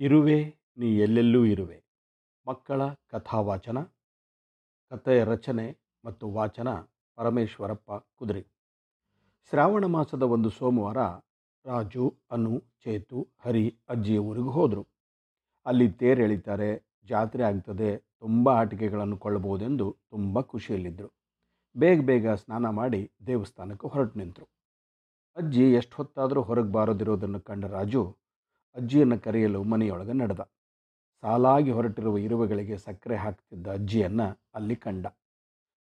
ಇರುವೆ, ನೀ ಎಲ್ಲೆಲ್ಲೂ ಇರುವೆ. ಮಕ್ಕಳ ಕಥಾವಾಚನ, ಕಥೆಯ ರಚನೆ ಮತ್ತು ವಾಚನ ಪರಮೇಶ್ವರಪ್ಪ ಕುದುರೆ. ಶ್ರಾವಣ ಮಾಸದ ಒಂದು ಸೋಮವಾರ ರಾಜು, ಅನು, ಚೇತು, ಹರಿ, ಅಜ್ಜಿಯ ಊರಿಗೆ ಹೋದರು. ಅಲ್ಲಿ ತೇರು ಎಳಿತಾರೆ ಜಾತ್ರೆ ಆಗ್ತದೆ, ತುಂಬ ಆಟಿಕೆಗಳನ್ನು ಕೊಳ್ಳಬಹುದೆಂದು ತುಂಬ ಖುಷಿಯಲ್ಲಿದ್ದರು ಬೇಗ ಬೇಗ ಸ್ನಾನ ಮಾಡಿ ದೇವಸ್ಥಾನಕ್ಕೆ ಹೊರಟು ನಿಂತರು. ಅಜ್ಜಿ ಎಷ್ಟು ಹೊತ್ತಾದರೂ ಹೊರಗೆ ಬಾರದಿರೋದನ್ನು ಕಂಡ ರಾಜು ಅಜ್ಜಿಯನ್ನು ಕರೆಯಲು ಮನೆಯೊಳಗೆ ನಡೆದ. ಸಾಲಾಗಿ ಹೊರಟಿರುವ ಇರುವೆಗಳಿಗೆ ಸಕ್ಕರೆ ಹಾಕ್ತಿದ್ದ ಅಜ್ಜಿಯನ್ನು ಅಲ್ಲಿ ಕಂಡ.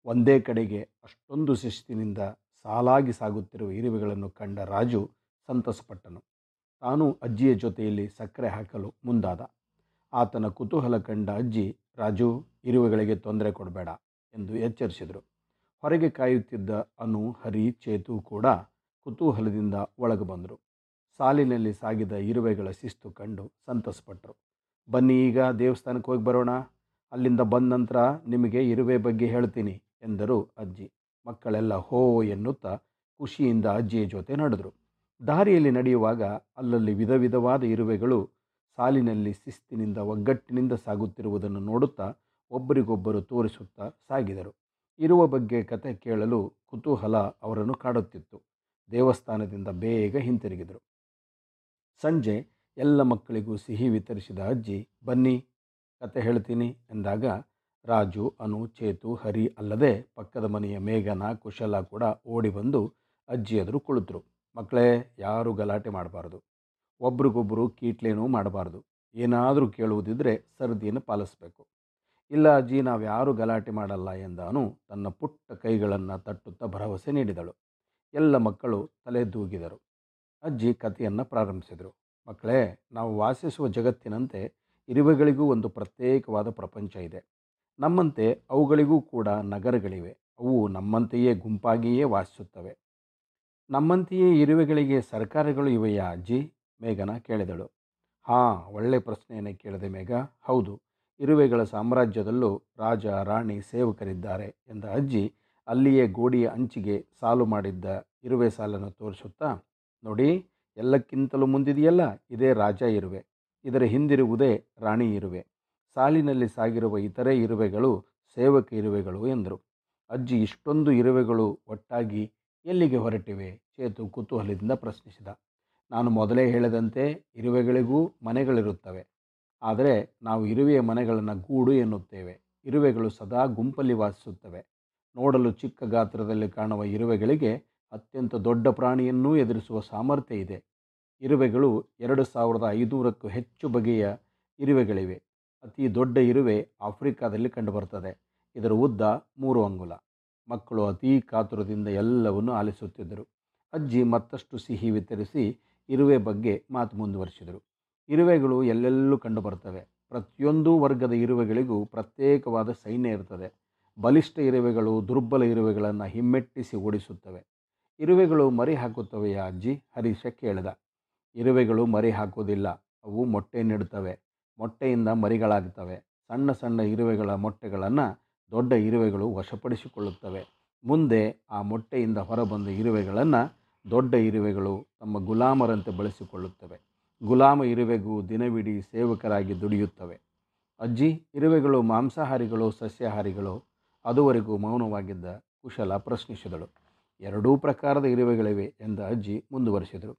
ಒಂದೇ ಕಡೆಗೆ ಅಷ್ಟೊಂದು ಶಿಸ್ತಿನಿಂದ ಸಾಲಾಗಿ ಸಾಗುತ್ತಿರುವ ಇರುವೆಗಳನ್ನು ಕಂಡ ರಾಜು ಸಂತಸಪಟ್ಟನು. ತಾನು ಅಜ್ಜಿಯ ಜೊತೆಯಲ್ಲಿ ಸಕ್ಕರೆ ಹಾಕಲು ಮುಂದಾದ. ಆತನ ಕುತೂಹಲ ಕಂಡ ಅಜ್ಜಿ, ರಾಜು, ಇರುವೆಗಳಿಗೆ ತೊಂದರೆ ಕೊಡಬೇಡ ಎಂದು ಎಚ್ಚರಿಸಿದರು. ಹೊರಗೆ ಕಾಯುತ್ತಿದ್ದ ಅನು, ಹರಿ, ಚೇತು ಕೂಡ ಕುತೂಹಲದಿಂದ ಒಳಗೆ ಬಂದರು. ಸಾಲಿನಲ್ಲಿ ಸಾಗಿದ ಇರುವೆಗಳ ಶಿಸ್ತು ಕಂಡು ಸಂತಸಪಟ್ಟರು ಬನ್ನಿ ಈಗ ದೇವಸ್ಥಾನಕ್ಕೆ ಹೋಗಿ ಬರೋಣ. ಅಲ್ಲಿಂದ ಬಂದ ನಂತರ ನಿಮಗೆ ಇರುವೆ ಬಗ್ಗೆ ಹೇಳ್ತೀನಿ ಎಂದರು ಅಜ್ಜಿ. ಮಕ್ಕಳೆಲ್ಲ ಹೋ ಎನ್ನುತ್ತಾ ಖುಷಿಯಿಂದ ಅಜ್ಜಿಯ ಜೊತೆ ನಡೆದರು. ದಾರಿಯಲ್ಲಿ ನಡೆಯುವಾಗ ಅಲ್ಲಲ್ಲಿ ವಿಧ ವಿಧವಾದ ಇರುವೆಗಳು ಸಾಲಿನಲ್ಲಿ ಶಿಸ್ತಿನಿಂದ ಒಗ್ಗಟ್ಟಿನಿಂದ ಸಾಗುತ್ತಿರುವುದನ್ನು ನೋಡುತ್ತಾ ಒಬ್ಬರಿಗೊಬ್ಬರು ತೋರಿಸುತ್ತಾ ಸಾಗಿದರು. ಇರುವ ಬಗ್ಗೆ ಕತೆ ಕೇಳಲು ಕುತೂಹಲ ಅವರನ್ನು ಕಾಡುತ್ತಿತ್ತು. ದೇವಸ್ಥಾನದಿಂದ ಬೇಗ ಹಿಂತಿರುಗಿದರು. ಸಂಜೆ ಎಲ್ಲ ಮಕ್ಕಳಿಗೂ ಸಿಹಿ ವಿತರಿಸಿದ ಅಜ್ಜಿ, ಬನ್ನಿ, ಕತೆ ಹೇಳ್ತೀನಿ ಎಂದಾಗ, ರಾಜು, ಅನು, ಚೇತು, ಹರಿ ಅಲ್ಲದೆ ಪಕ್ಕದ ಮನೆಯ ಮೇಘನ, ಕುಶಲ ಕೂಡ ಓಡಿ ಬಂದು ಅಜ್ಜಿ ಎದುರು ಕುಳಿತರು. ಮಕ್ಕಳೇ, ಯಾರೂ ಗಲಾಟೆ ಮಾಡಬಾರ್ದು. ಒಬ್ರಿಗೊಬ್ಬರು ಕೀಟ್ಲೇನೂ ಮಾಡಬಾರ್ದು. ಏನಾದರೂ ಕೇಳುವುದಿದ್ದರೆ ಸರದಿಯನ್ನು ಪಾಲಿಸಬೇಕು. ಇಲ್ಲ ಅಜ್ಜಿ ನಾವು ಯಾರೂ ಗಲಾಟೆ ಮಾಡಲ್ಲ ಎಂದಾನು ತನ್ನ ಪುಟ್ಟ ಕೈಗಳನ್ನು ತಟ್ಟುತ್ತಾ ಭರವಸೆ ನೀಡಿದಳು. ಎಲ್ಲ ಮಕ್ಕಳು ತಲೆ ದೂಗಿದರು ಅಜ್ಜಿ ಕಥೆಯನ್ನು ಪ್ರಾರಂಭಿಸಿದರು. ಮಕ್ಕಳೇ, ನಾವು ವಾಸಿಸುವ ಜಗತ್ತಿನಂತೆ ಇರುವೆಗಳಿಗೂ ಒಂದು ಪ್ರತ್ಯೇಕವಾದ ಪ್ರಪಂಚ ಇದೆ. ನಮ್ಮಂತೆ ಅವುಗಳಿಗೂ ಕೂಡ ನಗರಗಳಿವೆ. ಅವು ನಮ್ಮಂತೆಯೇ ಗುಂಪಾಗಿಯೇ ವಾಸಿಸುತ್ತವೆ. ನಮ್ಮಂತೆಯೇ ಇರುವೆಗಳಿಗೆ ಸರ್ಕಾರಗಳು ಇವೆಯಾ ಅಜ್ಜಿ? ಮೇಘನ ಕೇಳಿದಳು. ಹಾಂ, ಒಳ್ಳೆ ಪ್ರಶ್ನೆಯನ್ನು ಕೇಳಿದೆ ಮೇಘ. ಹೌದು, ಇರುವೆಗಳ ಸಾಮ್ರಾಜ್ಯದಲ್ಲೂ ರಾಜ, ರಾಣಿ ಸೇವಕರಿದ್ದಾರೆ ಎಂದ ಅಜ್ಜಿ ಅಲ್ಲಿಯೇ ಗೋಡಿಯ ಅಂಚಿಗೆ ಸಾಲು ಮಾಡಿದ್ದ ಇರುವೆ ಸಾಲನ್ನು ತೋರಿಸುತ್ತಾ ನೋಡಿ, ಎಲ್ಲಕ್ಕಿಂತಲೂ ಮುಂದಿದೆಯಲ್ಲ? ಇದೇ ರಾಜ ಇರುವೆ. ಇದರ ಹಿಂದಿರುವುದೇ ರಾಣಿ ಇರುವೆ. ಸಾಲಿನಲ್ಲಿ ಸಾಗಿರುವ ಇತರೆ ಇರುವೆಗಳು ಸೇವಕ ಇರುವೆಗಳು ಎಂದರು. ಅಜ್ಜಿ ಇಷ್ಟೊಂದು ಇರುವೆಗಳು ಒಟ್ಟಾಗಿ ಎಲ್ಲಿಗೆ ಹೊರಟಿವೆ? ಚೇತು ಕುತೂಹಲದಿಂದ ಪ್ರಶ್ನಿಸಿದ. ನಾನು ಮೊದಲೇ ಹೇಳದಂತೆ ಇರುವೆಗಳಿಗೂ ಮನೆಗಳಿರುತ್ತವೆ. ಆದರೆ ನಾವು ಇರುವೆಯ ಮನೆಗಳನ್ನು ಗೂಡು ಎನ್ನುತ್ತೇವೆ. ಇರುವೆಗಳು ಸದಾ ಗುಂಪಲ್ಲಿ ವಾಸಿಸುತ್ತವೆ. ನೋಡಲು ಚಿಕ್ಕ ಗಾತ್ರದಲ್ಲಿ ಕಾಣುವ ಇರುವೆಗಳಿಗೆ ಅತ್ಯಂತ ದೊಡ್ಡ ಪ್ರಾಣಿಯನ್ನೂ ಎದುರಿಸುವ ಸಾಮರ್ಥ್ಯ ಇದೆ. ಇರುವೆಗಳು ಎರಡು ಸಾವಿರದ ಐನೂರಕ್ಕೂ ಹೆಚ್ಚು ಬಗೆಯ ಇರುವೆಗಳಿವೆ. ಅತಿ ದೊಡ್ಡ ಇರುವೆ ಆಫ್ರಿಕಾದಲ್ಲಿ ಕಂಡುಬರ್ತದೆ. ಇದರ ಉದ್ದ ಮೂರು ಅಂಗುಲ. ಮಕ್ಕಳು ಅತೀ ಕಾತುರದಿಂದ ಎಲ್ಲವನ್ನು ಆಲಿಸುತ್ತಿದ್ದರು. ಅಜ್ಜಿ ಮತ್ತಷ್ಟು ಸಿಹಿ ವಿತರಿಸಿ ಇರುವೆ ಬಗ್ಗೆ ಮಾತು ಮುಂದುವರಿಸಿದರು. ಇರುವೆಗಳು ಎಲ್ಲೆಲ್ಲೂ ಕಂಡುಬರ್ತವೆ. ಪ್ರತಿಯೊಂದು ವರ್ಗದ ಇರುವೆಗಳಿಗೂ ಪ್ರತ್ಯೇಕವಾದ ಸೈನ್ಯ ಇರ್ತದೆ. ಬಲಿಷ್ಠ ಇರುವೆಗಳು ದುರ್ಬಲ ಇರುವೆಗಳನ್ನು ಹಿಮ್ಮೆಟ್ಟಿಸಿ ಓಡಿಸುತ್ತವೆ. ಇರುವೆಗಳು ಮರಿ ಹಾಕುತ್ತವೆಯಾ ಅಜ್ಜಿ? ಹರೀಶ ಕೇಳಿದ. ಇರುವೆಗಳು ಮರಿ ಹಾಕೋದಿಲ್ಲ ಅವು ಮೊಟ್ಟೆ ನೀಡುತ್ತವೆ. ಮೊಟ್ಟೆಯಿಂದ ಮರಿಗಳಾಗ್ತವೆ. ಸಣ್ಣ ಸಣ್ಣ ಇರುವೆಗಳ ಮೊಟ್ಟೆಗಳನ್ನು ದೊಡ್ಡ ಇರುವೆಗಳು ವಶಪಡಿಸಿಕೊಳ್ಳುತ್ತವೆ. ಮುಂದೆ ಆ ಮೊಟ್ಟೆಯಿಂದ ಹೊರಬಂದ ಇರುವೆಗಳನ್ನು ದೊಡ್ಡ ಇರುವೆಗಳು ತಮ್ಮ ಗುಲಾಮರಂತೆ ಬಳಸಿಕೊಳ್ಳುತ್ತವೆ. ಗುಲಾಮ ಇರುವೆಗೂ ದಿನವಿಡೀ ಸೇವಕರಾಗಿ ದುಡಿಯುತ್ತವೆ. ಅಜ್ಜಿ, ಇರುವೆಗಳು ಮಾಂಸಾಹಾರಿಗಳು ಸಸ್ಯಾಹಾರಿಗಳು? ಅದುವರೆಗೂ ಮೌನವಾಗಿದ್ದ ಕುಶಲ ಪ್ರಶ್ನಿಸಿದಳು. ಎರಡೂ ಪ್ರಕಾರದ ಇರುವೆಗಳಿವೆ ಎಂದ ಅಜ್ಜಿ ಮುಂದುವರಿಸಿದರು.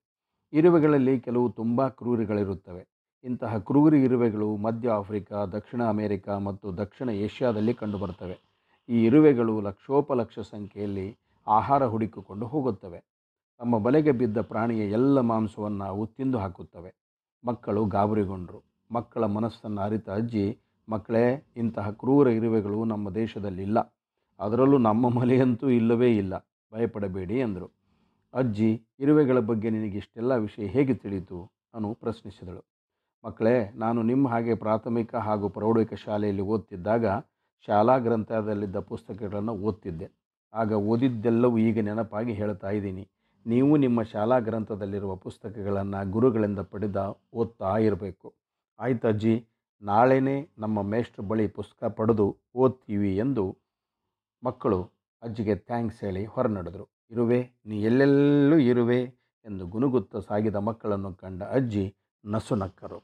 ಇರುವೆಗಳಲ್ಲಿ ಕೆಲವು ತುಂಬ ಕ್ರೂರಿಗಳಿರುತ್ತವೆ. ಇಂತಹ ಕ್ರೂರಿ ಇರುವೆಗಳು ಮಧ್ಯ ಆಫ್ರಿಕಾ, ದಕ್ಷಿಣ ಅಮೆರಿಕ ಮತ್ತು ದಕ್ಷಿಣ ಏಷ್ಯಾದಲ್ಲಿ ಕಂಡುಬರುತ್ತವೆ. ಈ ಇರುವೆಗಳು ಲಕ್ಷೋಪಲಕ್ಷ ಸಂಖ್ಯೆಯಲ್ಲಿ ಆಹಾರ ಹುಡುಕಿಕೊಂಡು ಹೋಗುತ್ತವೆ. ತಮ್ಮ ಬಲೆಗೆ ಬಿದ್ದ ಪ್ರಾಣಿಯ ಎಲ್ಲ ಮಾಂಸವನ್ನು ಅವು ತಿಂದು ಹಾಕುತ್ತವೆ. ಮಕ್ಕಳು ಗಾಬರಿಗೊಂಡರು. ಮಕ್ಕಳ ಮನಸ್ಸನ್ನು ಅರಿತ ಅಜ್ಜಿ, ಮಕ್ಕಳೇ, ಇಂತಹ ಕ್ರೂರ ಇರುವೆಗಳು ನಮ್ಮ ದೇಶದಲ್ಲಿಲ್ಲ. ಅದರಲ್ಲೂ ನಮ್ಮ ಮಲೆಯಂತೂ ಇಲ್ಲವೇ ಇಲ್ಲ. ಭಯಪಡಬೇಡಿ ಎಂದರು ಅಜ್ಜಿ, ಇರುವೆಗಳ ಬಗ್ಗೆ ನಿನಗೆ ಇಷ್ಟೆಲ್ಲ ವಿಷಯ ಹೇಗೆ ತಿಳಿಯಿತು ಅನು ಪ್ರಶ್ನಿಸಿದಳು. ಮಕ್ಕಳೇ, ನಾನು ನಿಮ್ಮ ಹಾಗೆ ಪ್ರಾಥಮಿಕ ಹಾಗೂ ಪ್ರೌಢಿಕ ಶಾಲೆಯಲ್ಲಿ ಓದ್ತಿದ್ದಾಗ ಶಾಲಾ ಗ್ರಂಥದಲ್ಲಿದ್ದ ಪುಸ್ತಕಗಳನ್ನು ಓದ್ತಿದ್ದೆ. ಆಗ ಓದಿದ್ದೆಲ್ಲವೂ ಈಗ ನೆನಪಾಗಿ ಹೇಳ್ತಾ ಇದ್ದೀನಿ. ನೀವು ನಿಮ್ಮ ಶಾಲಾ ಗ್ರಂಥದಲ್ಲಿರುವ ಪುಸ್ತಕಗಳನ್ನು ಗುರುಗಳಿಂದ ಪಡೆದ ಓದ್ತಾ ಇರಬೇಕು. ಆಯ್ತು ಅಜ್ಜಿ, ನಾಳೆನೇ ನಮ್ಮ ಮೇಷ್ಟ್ರ ಬಳಿ ಪುಸ್ತಕ ಪಡೆದು ಓದ್ತೀವಿ ಎಂದು ಮಕ್ಕಳು ಅಜ್ಜಿಗೆ ಥ್ಯಾಂಕ್ಸ್ ಹೇಳಿ ಹೊರನಡೆದರು. ಇರುವೆ, ನೀ ಎಲ್ಲೆಲ್ಲೂ ಇರುವೆ ಎಂದು ಗುನುಗುತ್ತಾ ಸಾಗಿದ ಮಕ್ಕಳನ್ನು ಕಂಡ ಅಜ್ಜಿ ನಸುನಕ್ಕರು.